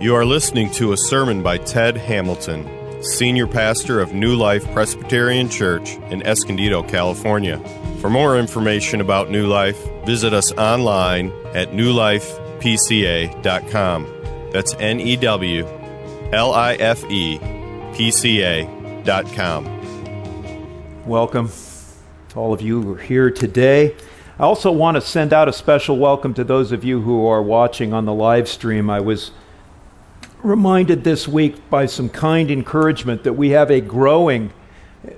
You are listening to a sermon by Ted Hamilton, Senior Pastor of New Life Presbyterian Church in Escondido, California. For more information about New Life, visit us online at newlifepca.com. That's N E W L I F E P C A.com. Welcome to all of you who are here today. I also want to send out a special welcome to those of you who are watching on the live stream. I was reminded this week by some kind encouragement that we have a growing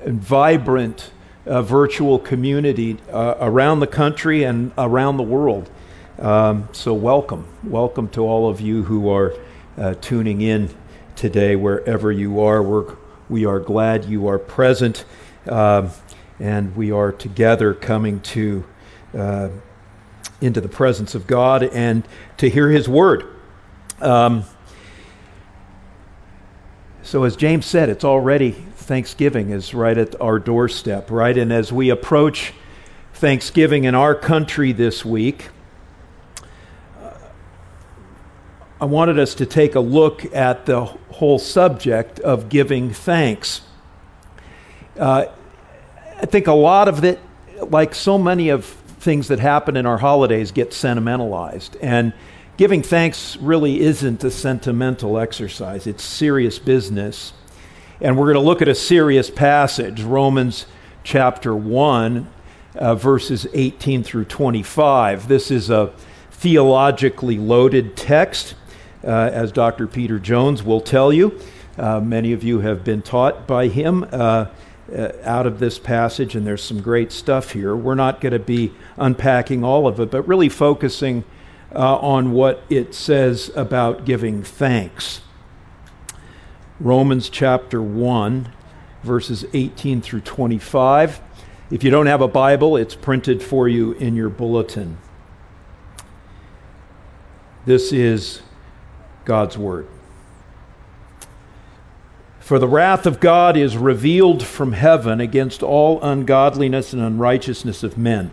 and vibrant uh, virtual community uh, around the country and around the world. Um, so, welcome. Welcome to all of you who are uh, tuning in today, wherever you are. We're, we are glad you are present, um, and we are together coming to uh, into the presence of God and to hear His word. Um, so, as James said, it's already Thanksgiving is right at our doorstep, right? And as we approach Thanksgiving in our country this week, I wanted us to take a look at the whole subject of giving thanks. Uh, I think a lot of it, like so many of things that happen in our holidays, get sentimentalized. And Giving thanks really isn't a sentimental exercise, it's serious business. And we're going to look at a serious passage, Romans chapter 1, uh, verses 18 through 25. This is a theologically loaded text, uh, as Dr. Peter Jones will tell you. Uh, many of you have been taught by him uh, uh, out of this passage, and there's some great stuff here. We're not going to be unpacking all of it, but really focusing uh, on what it says about giving thanks. Romans chapter 1, verses 18 through 25. If you don't have a Bible, it's printed for you in your bulletin. This is God's Word. For the wrath of God is revealed from heaven against all ungodliness and unrighteousness of men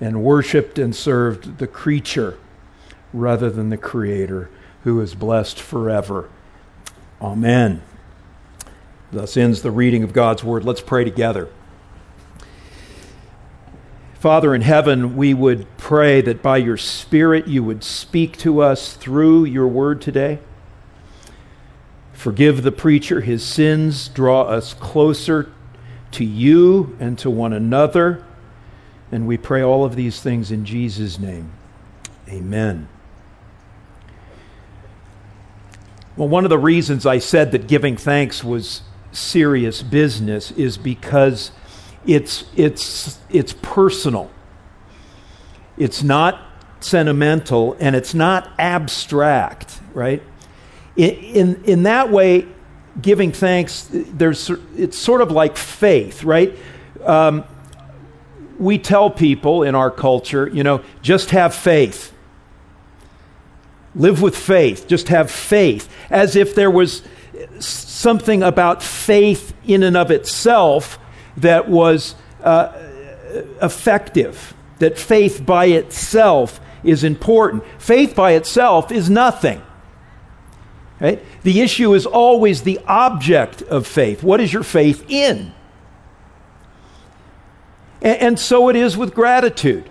and worshiped and served the creature rather than the Creator, who is blessed forever. Amen. Thus ends the reading of God's Word. Let's pray together. Father in heaven, we would pray that by your Spirit you would speak to us through your Word today. Forgive the preacher his sins, draw us closer to you and to one another and we pray all of these things in Jesus' name. Amen. Well, one of the reasons I said that giving thanks was serious business is because it's, it's, it's personal. It's not sentimental and it's not abstract, right? In, in, in that way, giving thanks, there's, it's sort of like faith, right? Um, we tell people in our culture, you know, just have faith. Live with faith. Just have faith. As if there was something about faith in and of itself that was uh, effective, that faith by itself is important. Faith by itself is nothing. Right? The issue is always the object of faith. What is your faith in? And, and so it is with gratitude.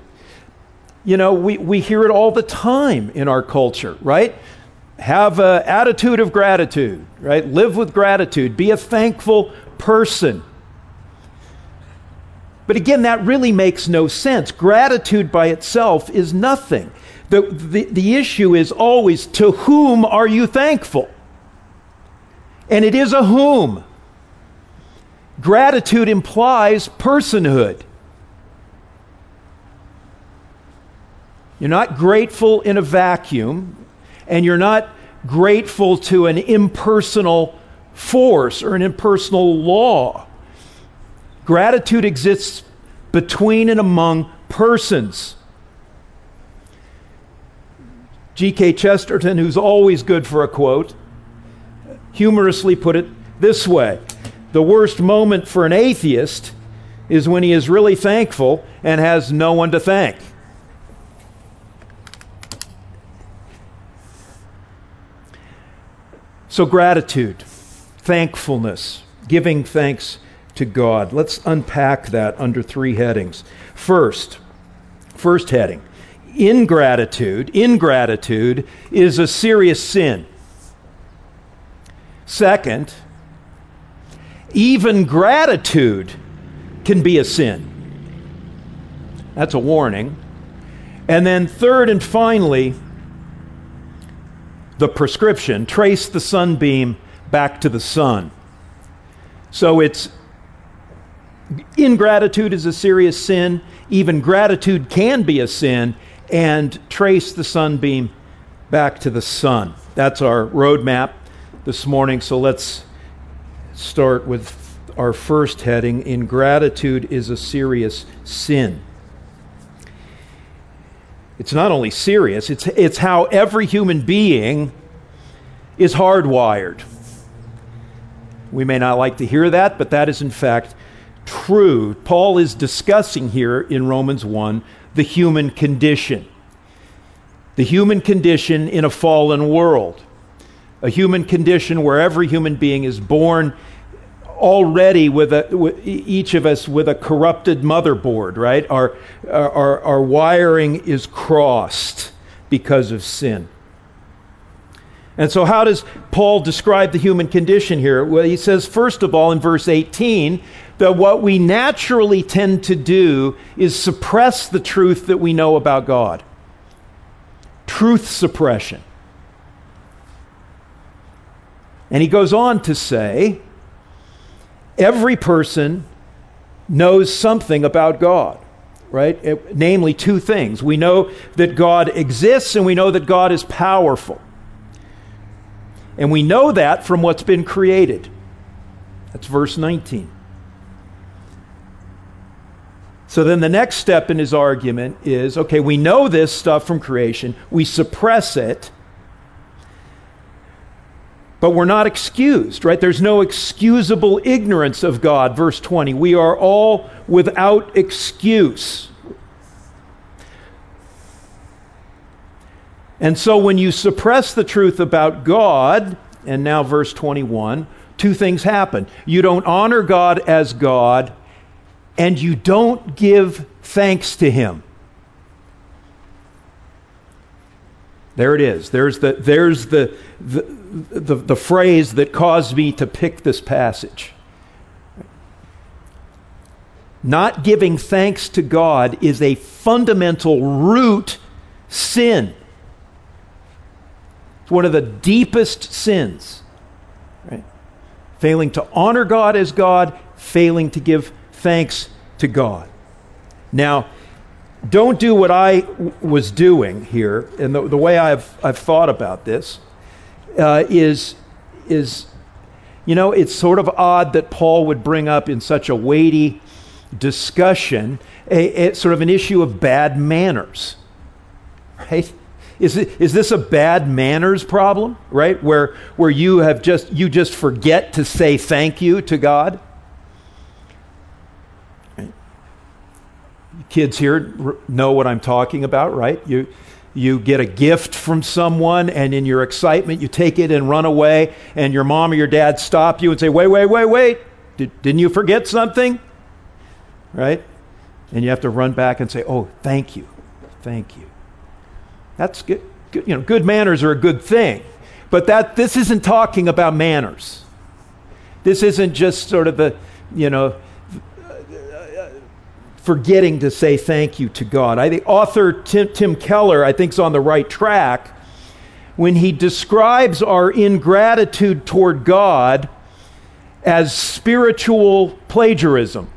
You know, we, we hear it all the time in our culture, right? have an attitude of gratitude, right? Live with gratitude. Be a thankful person. But again, that really makes no sense. Gratitude by itself is nothing. The, the, the issue is always to whom are you thankful? And it is a whom. Gratitude implies personhood. You're not grateful in a vacuum, and you're not grateful to an impersonal force or an impersonal law. Gratitude exists between and among persons. G.K. Chesterton, who's always good for a quote, humorously put it this way The worst moment for an atheist is when he is really thankful and has no one to thank. So, gratitude, thankfulness, giving thanks to God. Let's unpack that under three headings. First, first heading ingratitude. Ingratitude is a serious sin. Second, even gratitude can be a sin. That's a warning. And then, third and finally, the prescription trace the sunbeam back to the sun. So it's ingratitude is a serious sin. Even gratitude can be a sin, and trace the sunbeam back to the sun. That's our roadmap this morning. So let's start with our first heading Ingratitude is a serious sin. It's not only serious, it's, it's how every human being is hardwired. We may not like to hear that, but that is in fact true. Paul is discussing here in Romans 1 the human condition. The human condition in a fallen world. A human condition where every human being is born already with, a, with each of us with a corrupted motherboard, right? Our, our, our wiring is crossed because of sin. And so, how does Paul describe the human condition here? Well, he says, first of all, in verse 18, that what we naturally tend to do is suppress the truth that we know about God. Truth suppression. And he goes on to say, every person knows something about God, right? It, namely, two things. We know that God exists and we know that God is powerful. And we know that from what's been created. That's verse 19. So then the next step in his argument is okay, we know this stuff from creation, we suppress it, but we're not excused, right? There's no excusable ignorance of God. Verse 20. We are all without excuse. And so when you suppress the truth about God, and now verse 21, two things happen. You don't honor God as God, and you don't give thanks to Him. There it is. There's the, there's the, the, the, the phrase that caused me to pick this passage. Not giving thanks to God is a fundamental root sin. It's one of the deepest sins. Right? Failing to honor God as God, failing to give thanks to God. Now, don't do what I w- was doing here, and the, the way I've, I've thought about this uh, is, is, you know, it's sort of odd that Paul would bring up in such a weighty discussion a, a sort of an issue of bad manners, right? Is, it, is this a bad manners problem, right? Where, where you have just, you just forget to say thank you to God? Kids here know what I'm talking about, right? You, you get a gift from someone, and in your excitement, you take it and run away, and your mom or your dad stop you and say, Wait, wait, wait, wait. Did, didn't you forget something? Right? And you have to run back and say, Oh, thank you. Thank you. That's good. good. You know, good manners are a good thing. But that this isn't talking about manners. This isn't just sort of the, you know, forgetting to say thank you to God. I think author Tim, Tim Keller, I think, is on the right track when he describes our ingratitude toward God as spiritual plagiarism.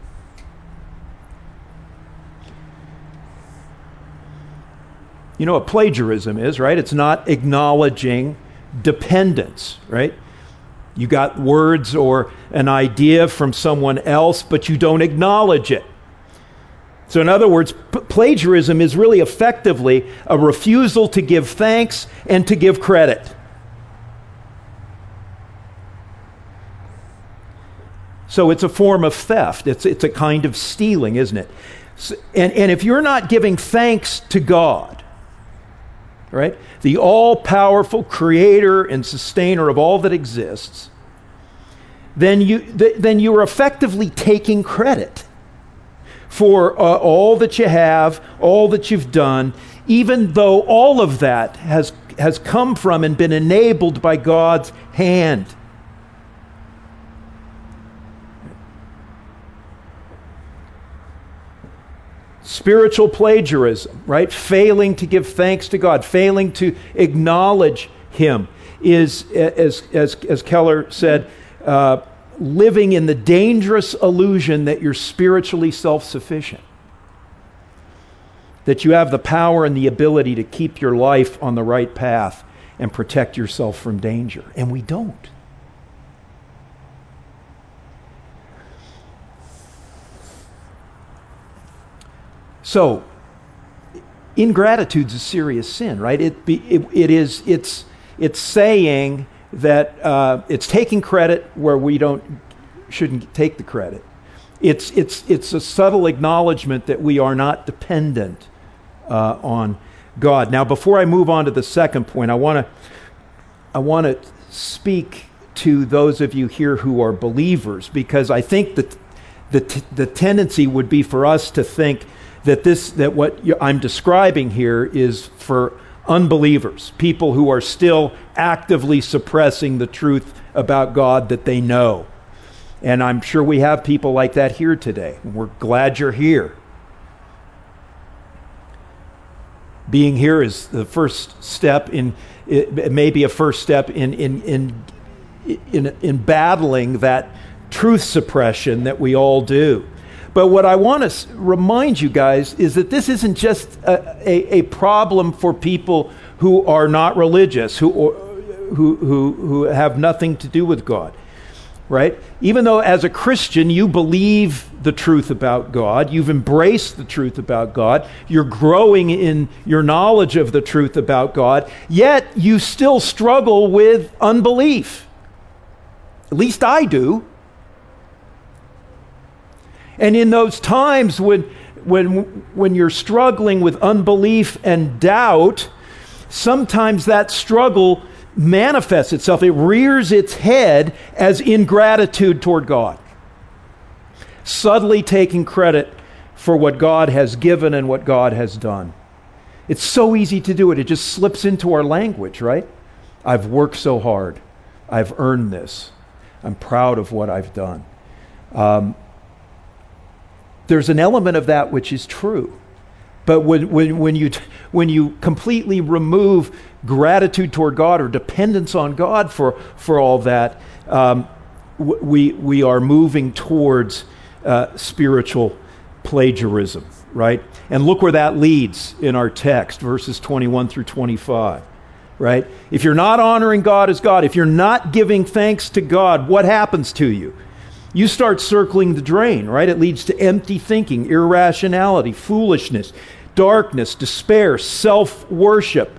You know what plagiarism is, right? It's not acknowledging dependence, right? You got words or an idea from someone else, but you don't acknowledge it. So, in other words, p- plagiarism is really effectively a refusal to give thanks and to give credit. So, it's a form of theft. It's, it's a kind of stealing, isn't it? So, and, and if you're not giving thanks to God, right, the all powerful creator and sustainer of all that exists, then, you, th- then you're effectively taking credit for uh, all that you have, all that you've done, even though all of that has, has come from and been enabled by God's hand. Spiritual plagiarism, right? Failing to give thanks to God, failing to acknowledge Him, is, as, as, as Keller said, uh, living in the dangerous illusion that you're spiritually self sufficient, that you have the power and the ability to keep your life on the right path and protect yourself from danger. And we don't. So, ingratitude is a serious sin, right? It, be, it, it is, it's, it's saying that uh, it's taking credit where we don't shouldn't take the credit. It's, it's, it's a subtle acknowledgement that we are not dependent uh, on God. Now, before I move on to the second point, I want to I want to speak to those of you here who are believers because I think that the, t- the tendency would be for us to think that this that what I'm describing here is for unbelievers, people who are still actively suppressing the truth about God that they know. And I'm sure we have people like that here today. We're glad you're here. Being here is the first step in, it may be a first step in, in, in, in, in battling that truth suppression that we all do. But what I want to remind you guys is that this isn't just a, a, a problem for people who are not religious, who, who, who, who have nothing to do with God, right? Even though as a Christian you believe the truth about God, you've embraced the truth about God, you're growing in your knowledge of the truth about God, yet you still struggle with unbelief. At least I do. And in those times when, when, when you're struggling with unbelief and doubt, sometimes that struggle manifests itself. It rears its head as ingratitude toward God, subtly taking credit for what God has given and what God has done. It's so easy to do it. It just slips into our language, right? I've worked so hard. I've earned this. I'm proud of what I've done. Um, there's an element of that which is true. But when, when, when, you, when you completely remove gratitude toward God or dependence on God for, for all that, um, we, we are moving towards uh, spiritual plagiarism, right? And look where that leads in our text, verses 21 through 25, right? If you're not honoring God as God, if you're not giving thanks to God, what happens to you? You start circling the drain, right? It leads to empty thinking, irrationality, foolishness, darkness, despair, self worship.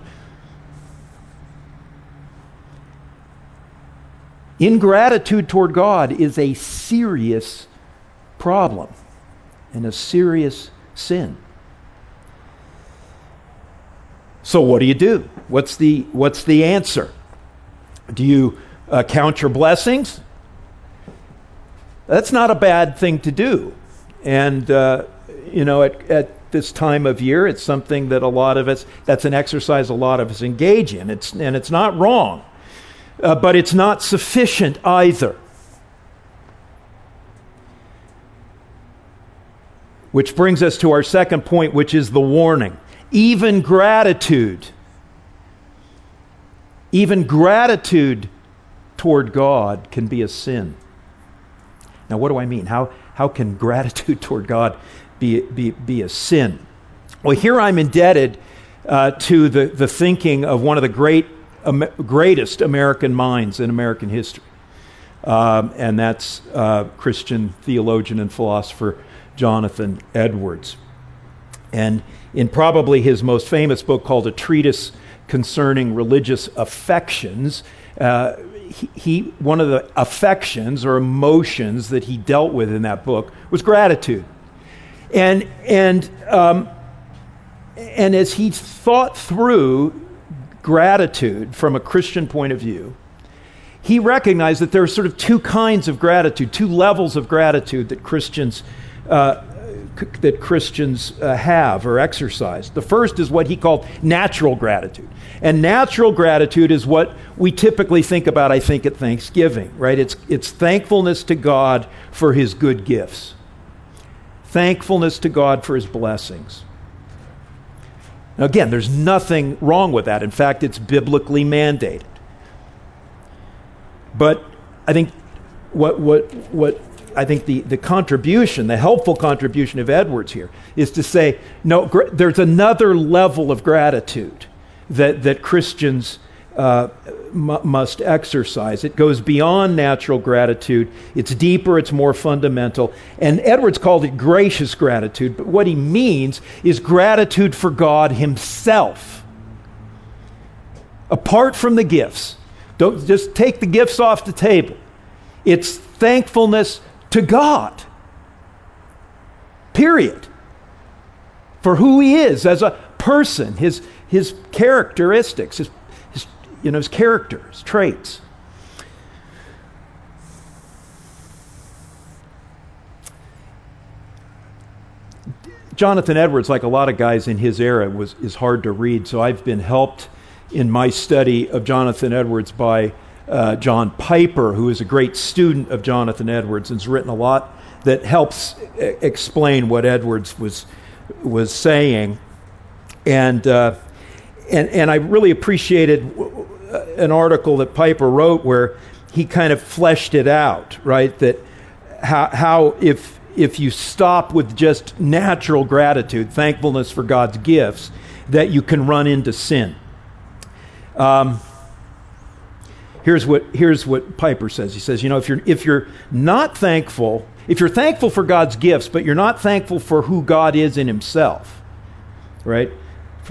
Ingratitude toward God is a serious problem and a serious sin. So, what do you do? What's the, what's the answer? Do you uh, count your blessings? That's not a bad thing to do. And, uh, you know, at, at this time of year, it's something that a lot of us, that's an exercise a lot of us engage in. It's, and it's not wrong. uh, but it's not sufficient either. Which brings us to our second point, which is the warning. Even gratitude, even gratitude toward God can be a sin. Now, what do I mean? How, how can gratitude toward God be, be, be a sin? Well, here I'm indebted uh, to the, the thinking of one of the great, um, greatest American minds in American history. Um, and that's uh, Christian theologian and philosopher Jonathan Edwards. And in probably his most famous book called A Treatise Concerning Religious Affections, uh, he, one of the affections or emotions that he dealt with in that book was gratitude. And, and, um, and as he thought through gratitude from a Christian point of view, he recognized that there are sort of two kinds of gratitude, two levels of gratitude that Christians uh, that Christians uh, have or exercise. The first is what he called natural gratitude. And natural gratitude is what we typically think about, I think, at Thanksgiving, right? It's, it's thankfulness to God for his good gifts, thankfulness to God for his blessings. Now, again, there's nothing wrong with that. In fact, it's biblically mandated. But I think what, what, what I think the, the contribution, the helpful contribution of Edwards here, is to say, no, gr- there's another level of gratitude that, that Christians uh, m- must exercise. It goes beyond natural gratitude, it's deeper, it's more fundamental. And Edwards called it gracious gratitude, but what he means is gratitude for God Himself. Apart from the gifts, don't just take the gifts off the table. It's thankfulness to God. Period. For who he is as a person, his, his characteristics, his, his, you know, his character, his traits. Jonathan Edwards, like a lot of guys in his era, was, is hard to read, so I've been helped in my study of Jonathan Edwards by uh, John Piper, who is a great student of Jonathan Edwards and has written a lot that helps explain what Edwards was, was saying. And, uh, and, and I really appreciated an article that Piper wrote where he kind of fleshed it out, right? That how, how if, if you stop with just natural gratitude, thankfulness for God's gifts, that you can run into sin. Um, here's what, here's what Piper says. He says, you know, if you're, if you're not thankful, if you're thankful for God's gifts, but you're not thankful for who God is in himself, right?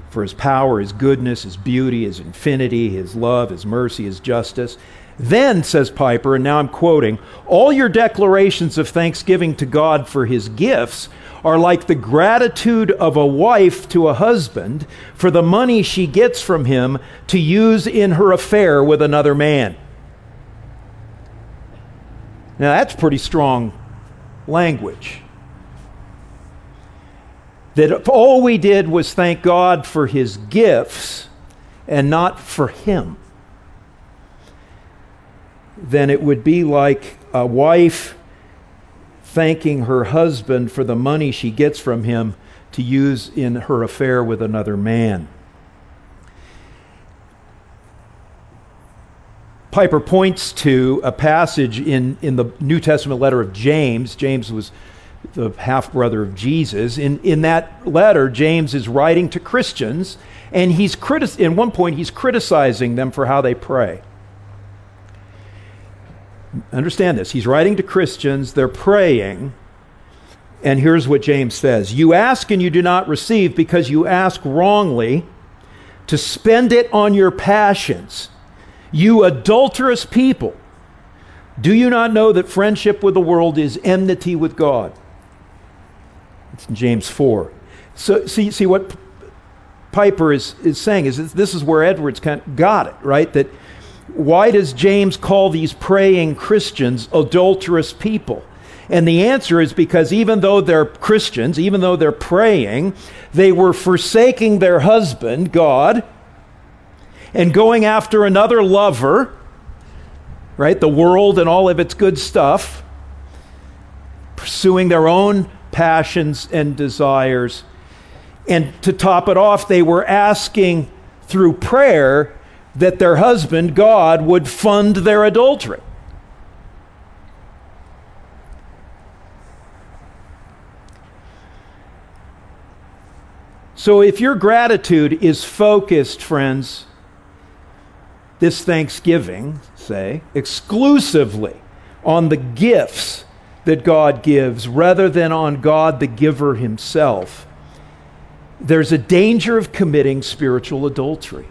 For his power, his goodness, his beauty, his infinity, his love, his mercy, his justice. Then, says Piper, and now I'm quoting, all your declarations of thanksgiving to God for his gifts are like the gratitude of a wife to a husband for the money she gets from him to use in her affair with another man. Now, that's pretty strong language. That if all we did was thank God for his gifts and not for him, then it would be like a wife thanking her husband for the money she gets from him to use in her affair with another man. Piper points to a passage in, in the New Testament letter of James. James was the half brother of Jesus. In, in that letter, James is writing to Christians, and he's criti- in one point, he's criticizing them for how they pray. Understand this. He's writing to Christians, they're praying. And here's what James says You ask and you do not receive because you ask wrongly to spend it on your passions. You adulterous people, do you not know that friendship with the world is enmity with God? It's in James 4. So, see, see what Piper is, is saying is this is where Edwards kind of got it, right? That why does James call these praying Christians adulterous people? And the answer is because even though they're Christians, even though they're praying, they were forsaking their husband, God, and going after another lover right? The world and all of its good stuff, pursuing their own passions and desires. And to top it off, they were asking through prayer that their husband, God, would fund their adultery. So if your gratitude is focused, friends, this Thanksgiving, say, exclusively on the gifts that God gives rather than on God, the giver himself, there's a danger of committing spiritual adultery.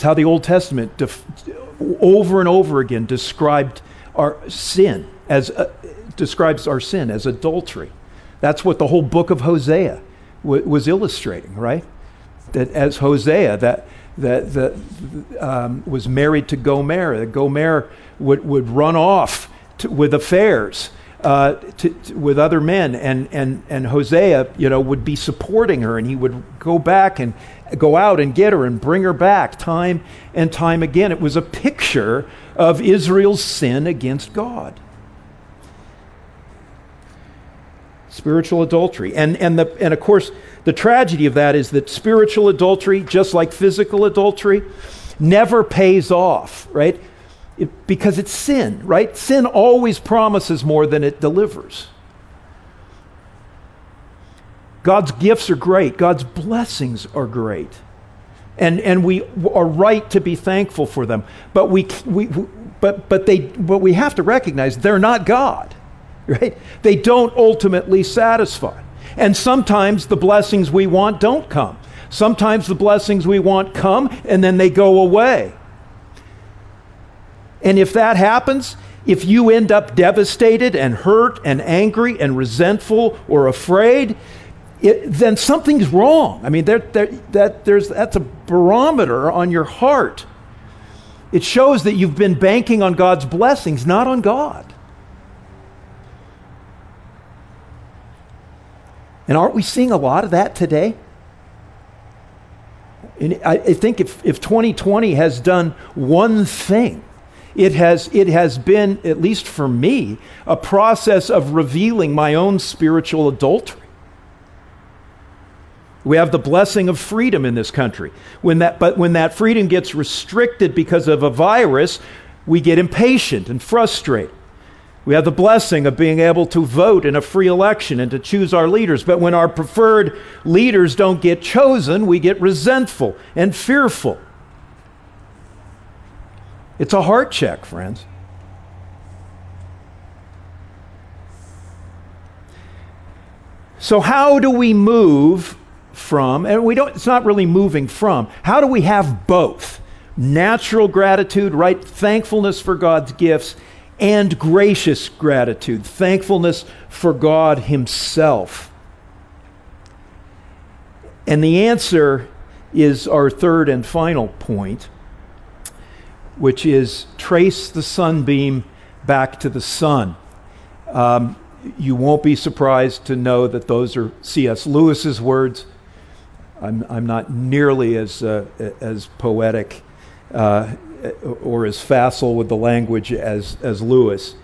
It's how the Old Testament def- over and over again described our sin as uh, describes our sin as adultery. That's what the whole book of Hosea w- was illustrating, right? That as Hosea, that that, that um, was married to Gomer, that Gomer would, would run off to, with affairs uh, to, to, with other men, and, and, and Hosea, you know, would be supporting her, and he would go back and go out and get her and bring her back time and time again. It was a picture of Israel's sin against God. spiritual adultery. And, and, the, and of course, the tragedy of that is that spiritual adultery, just like physical adultery, never pays off, right? It, because it's sin, right? Sin always promises more than it delivers. God's gifts are great, God's blessings are great. And, and we are right to be thankful for them. But we, we, but, but, they, but we have to recognize they're not God right? They don't ultimately satisfy. And sometimes the blessings we want don't come. Sometimes the blessings we want come and then they go away. And if that happens, if you end up devastated and hurt and angry and resentful or afraid, it, then something's wrong. I mean, there, there, that, there's, that's a barometer on your heart. It shows that you've been banking on God's blessings, not on God. And aren't we seeing a lot of that today? And I, I think if, if 2020 has done one thing, it has, it has been, at least for me, a process of revealing my own spiritual adultery. We have the blessing of freedom in this country. When that, but when that freedom gets restricted because of a virus, we get impatient and frustrated. We have the blessing of being able to vote in a free election and to choose our leaders. But when our preferred leaders don't get chosen, we get resentful and fearful. It's a heart check, friends. So, how do we move from, and we don't, it's not really moving from, how do we have both? Natural gratitude, right? Thankfulness for God's gifts and gracious gratitude, thankfulness for God Himself. And the answer is our third and final point, which is trace the sunbeam back to the sun. Um, you won't be surprised to know that those are C.S. Lewis's words. I'm, I'm not nearly as, uh, as poetic uh, or as facile with the language as, as Lewis.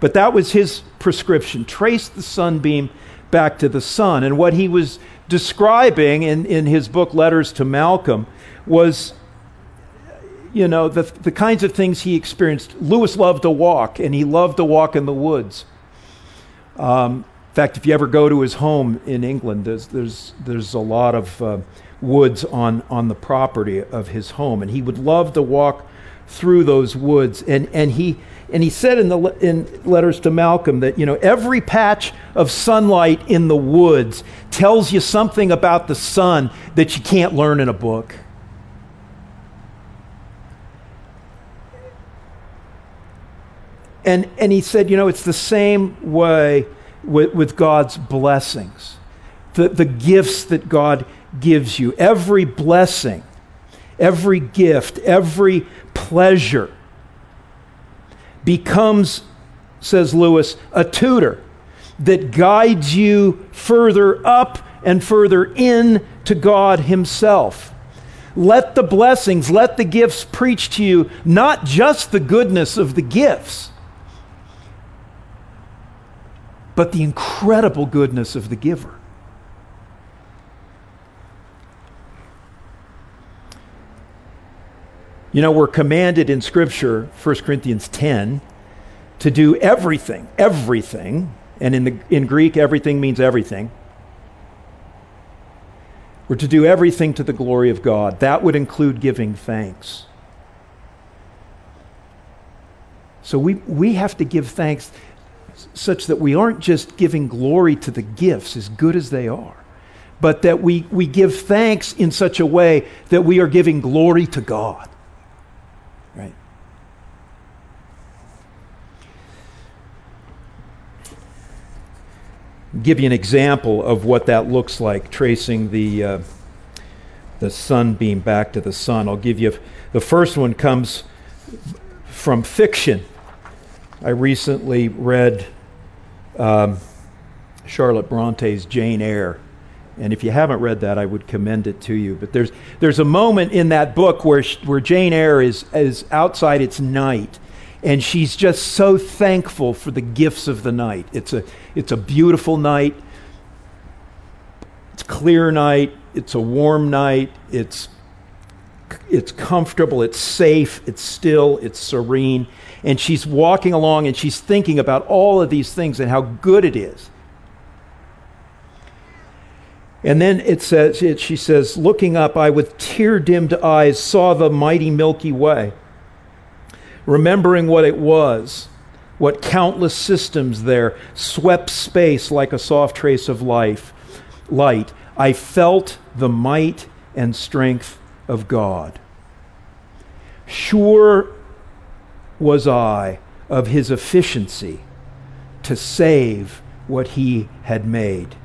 But that was his prescription trace the sunbeam back to the sun. And what he was describing in, in his book, Letters to Malcolm, was you know, the, the kinds of things he experienced. Lewis loved to walk, and he loved to walk in the woods. Um, fact, if you ever go to his home in England, there's, there's, there's a lot of uh, woods on, on the property of his home. And he would love to walk through those woods. And, and, he, and he said in, the, in letters to Malcolm that, you know, every patch of sunlight in the woods tells you something about the sun that you can't learn in a book. And, and he said, you know, it's the same way with, with God's blessings, the, the gifts that God gives you. Every blessing, every gift, every pleasure becomes, says Lewis, a tutor that guides you further up and further in to God Himself. Let the blessings, let the gifts preach to you not just the goodness of the gifts, but the incredible goodness of the giver. You know, we're commanded in Scripture, 1 Corinthians 10, to do everything, everything, and in, the, in Greek, everything means everything. We're to do everything to the glory of God. That would include giving thanks. So we, we have to give thanks such that we aren't just giving glory to the gifts, as good as they are, but that we, we give thanks in such a way that we are giving glory to God. Right. Give you an example of what that looks like, tracing the, uh, the sunbeam back to the sun. I'll give you the first one comes from fiction. I recently read um, Charlotte Bronte's Jane Eyre. And if you haven't read that, I would commend it to you. But there's, there's a moment in that book where, where Jane Eyre is, is outside its night and she's just so thankful for the gifts of the night. It's a, it's a beautiful night. It's clear night. It's a warm night. It's, it's comfortable. It's safe. It's still. It's serene. And she's walking along and she's thinking about all of these things and how good it is. And then it says, it, she says, looking up, I with tear dimmed eyes saw the mighty Milky Way remembering what it was, what countless systems there swept space like a soft trace of life, light. I felt the might and strength of God. Sure was I of his efficiency to save what he had made.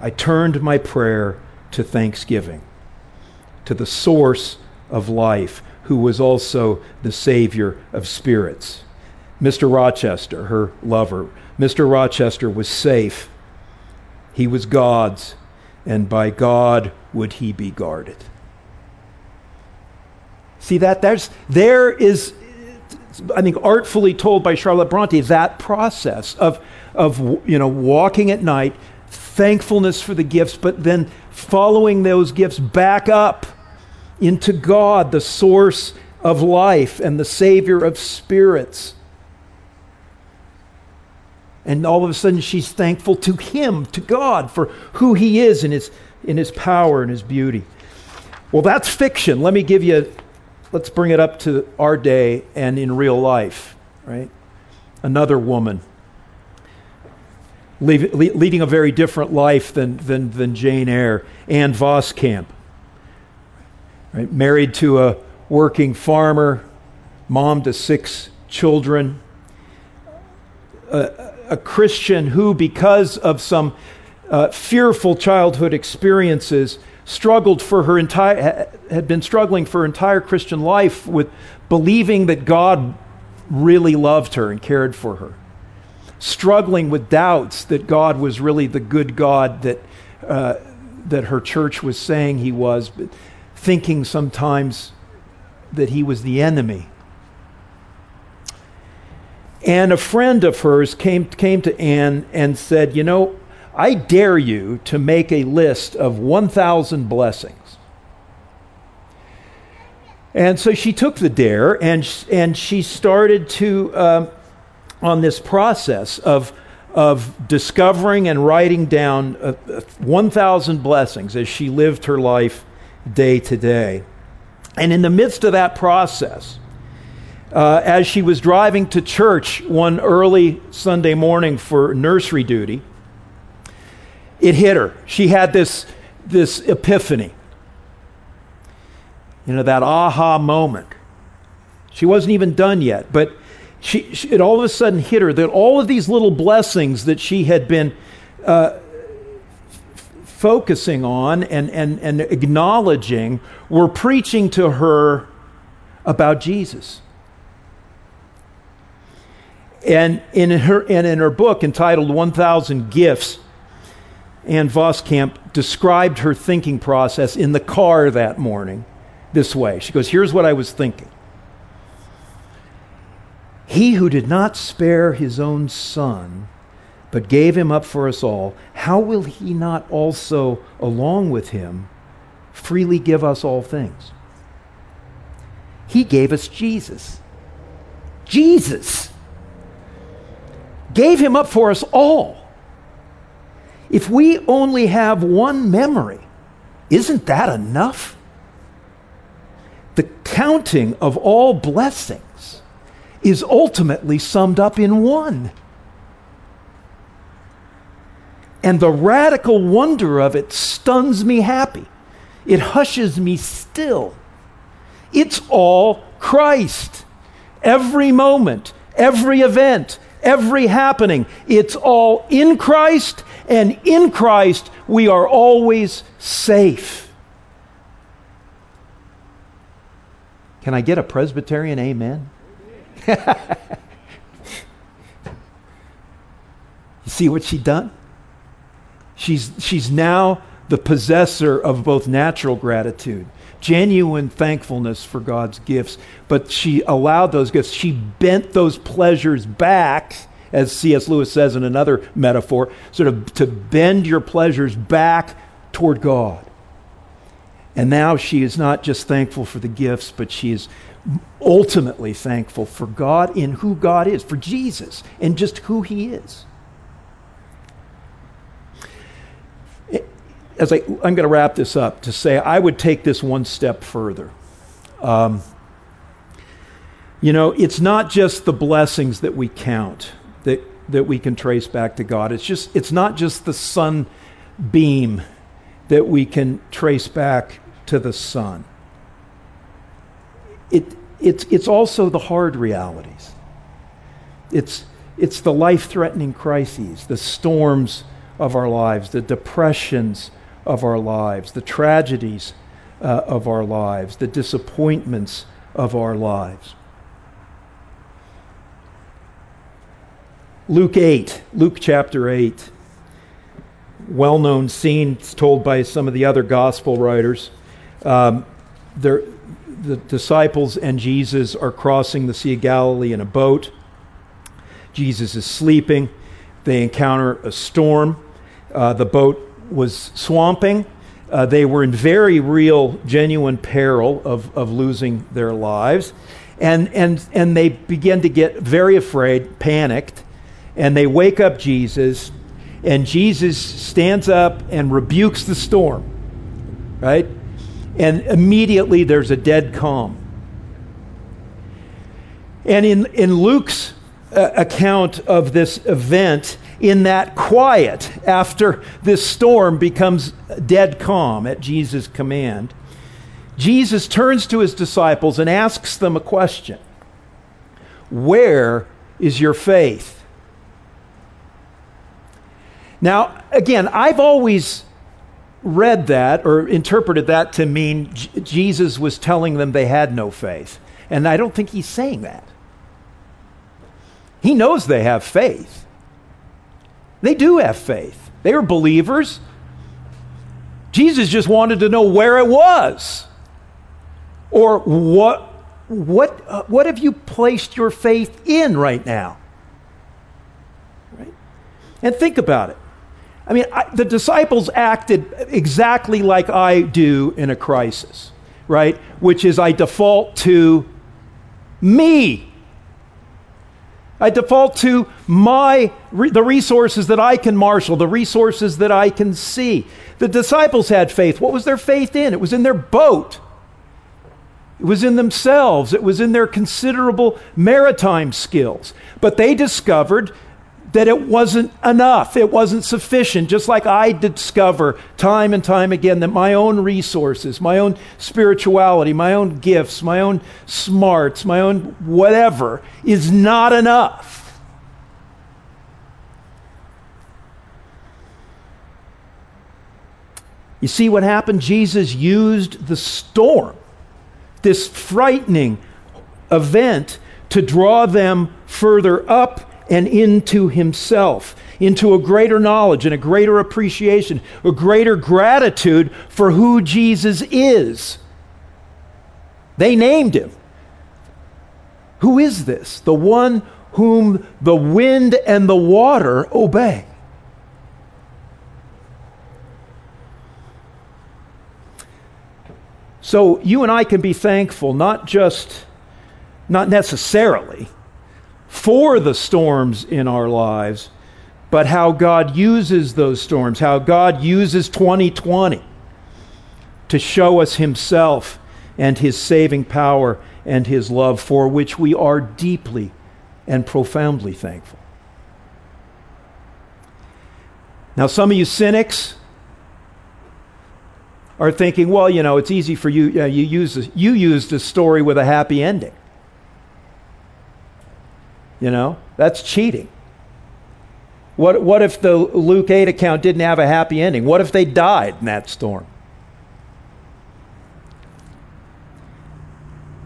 I turned my prayer to thanksgiving, to the source of life, who was also the Savior of spirits. Mr. Rochester, her lover, Mr. Rochester was safe. He was God's, and by God would he be guarded. See that? There's, there is, I think, artfully told by Charlotte Bronte, that process of, of you know, walking at night, thankfulness for the gifts, but then following those gifts back up into God, the source of life and the Savior of spirits. And all of a sudden, she's thankful to Him, to God, for who He is in His, in his power and His beauty. Well, that's fiction. Let me give you, let's bring it up to our day and in real life, right? Another woman leading a very different life than, than, than Jane Eyre, Ann Voskamp right? married to a working farmer, mom to six children, a, a Christian who, because of some uh, fearful childhood experiences, struggled for her entire had been struggling for her entire Christian life with believing that God really loved her and cared for her, struggling with doubts that God was really the good God that uh, that her church was saying He was. But thinking sometimes that he was the enemy. And a friend of hers came, came to Ann and said, You know, I dare you to make a list of 1,000 blessings. And so she took the dare and, and she started to, um, on this process of, of discovering and writing down uh, uh 1,000 blessings as she lived her life day to day. And in the midst of that process, uh, as she was driving to church one early Sunday morning for nursery duty, it hit her. She had this, this epiphany. You know, that aha moment. She wasn't even done yet, but she, she, it all of a sudden hit her that all of these little blessings that she had been uh, focusing on and, and, and acknowledging were preaching to her about Jesus. And in her, and in her book entitled 1000 Gifts, Ann Voskamp described her thinking process in the car that morning this way. She goes, Here's what I was thinking. He who did not spare his own son, but gave him up for us all, how will he not also, along with him, freely give us all things? He gave us Jesus. Jesus gave him up for us all. If we only have one memory, isn't that enough? The counting of all blessings is ultimately summed up in one. And the radical wonder of it stuns me happy. It hushes me still. It's all Christ. Every moment, every event, every happening, it's all in Christ, and in Christ we are always safe. Can I get a Presbyterian amen? you see what she done? She's, she's now the possessor of both natural gratitude, genuine thankfulness for God's gifts, but she allowed those gifts. She bent those pleasures back, as C.S. Lewis says in another metaphor, sort of to bend your pleasures back toward God. And now she is not just thankful for the gifts, but she is ultimately thankful for God in who God is, for Jesus, and just who He is. as I, I'm going to wrap this up to say I would take this one step further. Um, you know, it's not just the blessings that we count that, that we can trace back to God. It's just it's not just the sun beam that we can trace back to the sun. It, it's, it's also the hard realities. It's, it's the life threatening crises, the storms of our lives, the depressions of our lives, the tragedies uh, of our lives, the disappointments of our lives. Luke 8, Luke chapter 8, well known scene told by some of the other gospel writers. Um, the disciples and Jesus are crossing the Sea of Galilee in a boat. Jesus is sleeping. They encounter a storm. Uh, the boat was swamping. Uh, they were in very real, genuine peril of, of losing their lives. And, and, and they begin to get very afraid, panicked, and they wake up Jesus, and Jesus stands up and rebukes the storm, right? And immediately there's a dead calm. And in, in Luke's uh, account of this event, in that quiet after this storm becomes dead calm at Jesus' command, Jesus turns to his disciples and asks them a question Where is your faith? Now, again, I've always read that or interpreted that to mean J- Jesus was telling them they had no faith. And I don't think he's saying that. He knows they have faith. They do have faith. They were believers. Jesus just wanted to know where it was. Or what, what, uh, what have you placed your faith in right now? Right? And think about it. I mean, I, the disciples acted exactly like I do in a crisis, right? Which is I default to me. I default to my the resources that I can marshal, the resources that I can see. The disciples had faith. What was their faith in? It was in their boat. It was in themselves. It was in their considerable maritime skills. But they discovered that it wasn't enough. It wasn't sufficient. Just like I discover time and time again that my own resources, my own spirituality, my own gifts, my own smarts, my own whatever is not enough. You see what happened? Jesus used the storm, this frightening event, to draw them further up and into himself, into a greater knowledge and a greater appreciation, a greater gratitude for who Jesus is. They named him. Who is this? The one whom the wind and the water obey. So you and I can be thankful not just, not necessarily, for the storms in our lives, but how God uses those storms, how God uses 2020 to show us Himself and His saving power and His love, for which we are deeply and profoundly thankful. Now, some of you cynics, are thinking, well, you know, it's easy for you. Uh, you use you used a story with a happy ending. You know, that's cheating. What what if the Luke eight account didn't have a happy ending? What if they died in that storm?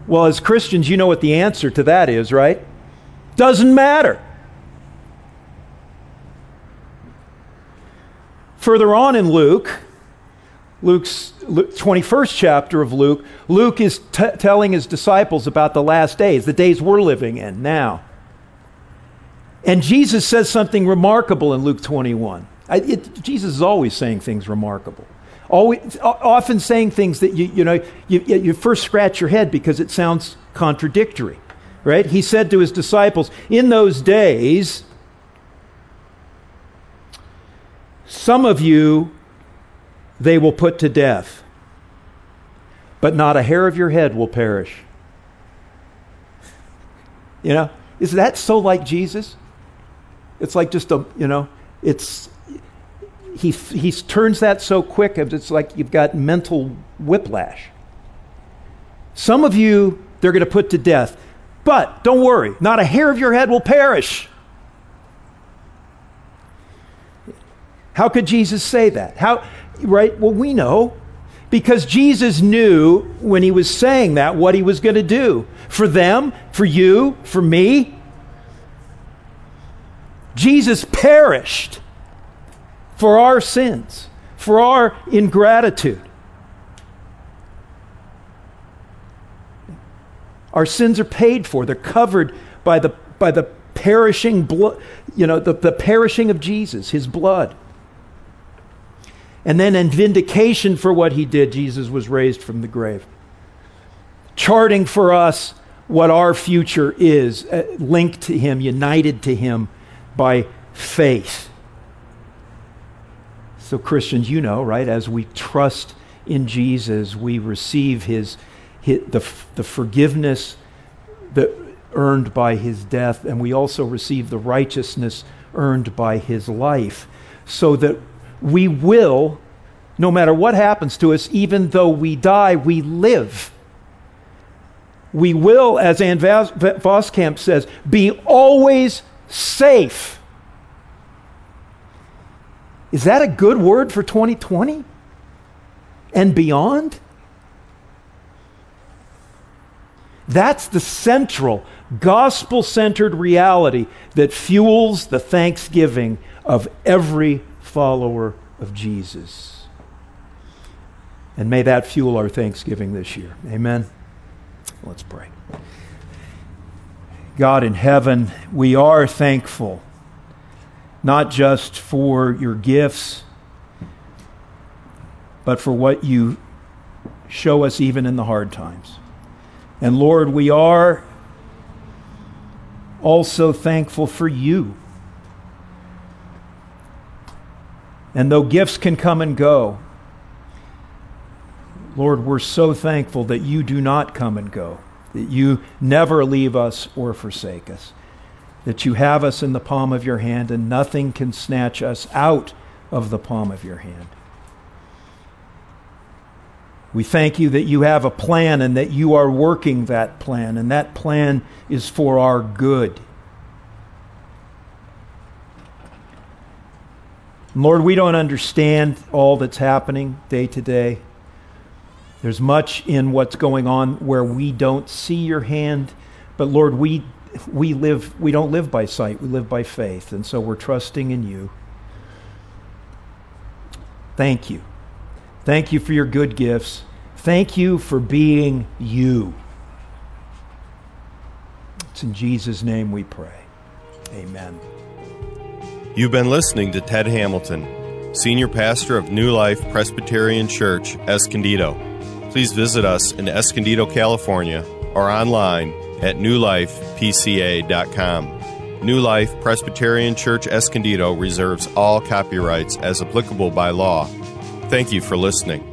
Well, as Christians, you know what the answer to that is, right? Doesn't matter. Further on in Luke, Luke's 21st chapter of Luke, Luke is t- telling his disciples about the last days, the days we're living in now. And Jesus says something remarkable in Luke 21. I, it, Jesus is always saying things remarkable. Always, often saying things that you, you know, you, you first scratch your head because it sounds contradictory, right? He said to his disciples, In those days, some of you they will put to death, but not a hair of your head will perish. You know, is that so like Jesus? It's like just a, you know, it's, he, he turns that so quick, it's like you've got mental whiplash. Some of you, they're going to put to death. But don't worry, not a hair of your head will perish. How could Jesus say that? How, right? Well, we know because Jesus knew when he was saying that what he was going to do for them, for you, for me. Jesus perished for our sins, for our ingratitude. Our sins are paid for. They're covered by the, by the perishing blood, you know, the, the perishing of Jesus, his blood. And then, in vindication for what he did, Jesus was raised from the grave, charting for us what our future is, uh, linked to him, united to him by faith. So, Christians, you know, right, as we trust in Jesus, we receive his, his the, the forgiveness that earned by his death, and we also receive the righteousness earned by his life, so that we will, no matter what happens to us, even though we die, we live. We will, as Ann Voskamp says, be always safe. Is that a good word for 2020 and beyond? That's the central, gospel centered reality that fuels the thanksgiving of every follower of Jesus. And may that fuel our thanksgiving this year. Amen. Let's pray. God in heaven, we are thankful, not just for your gifts, but for what you show us even in the hard times. And Lord, we are also thankful for you And though gifts can come and go, Lord, we're so thankful that you do not come and go, that you never leave us or forsake us, that you have us in the palm of your hand and nothing can snatch us out of the palm of your hand. We thank you that you have a plan and that you are working that plan, and that plan is for our good. Lord, we don't understand all that's happening day to day. There's much in what's going on where we don't see your hand, but Lord, we we live we don't live by sight, we live by faith, and so we're trusting in you. Thank you. Thank you for your good gifts. Thank you for being you. It's in Jesus' name we pray. Amen. You've been listening to Ted Hamilton, Senior Pastor of New Life Presbyterian Church, Escondido. Please visit us in Escondido, California, or online at newlifepca.com. New Life Presbyterian Church Escondido reserves all copyrights as applicable by law. Thank you for listening.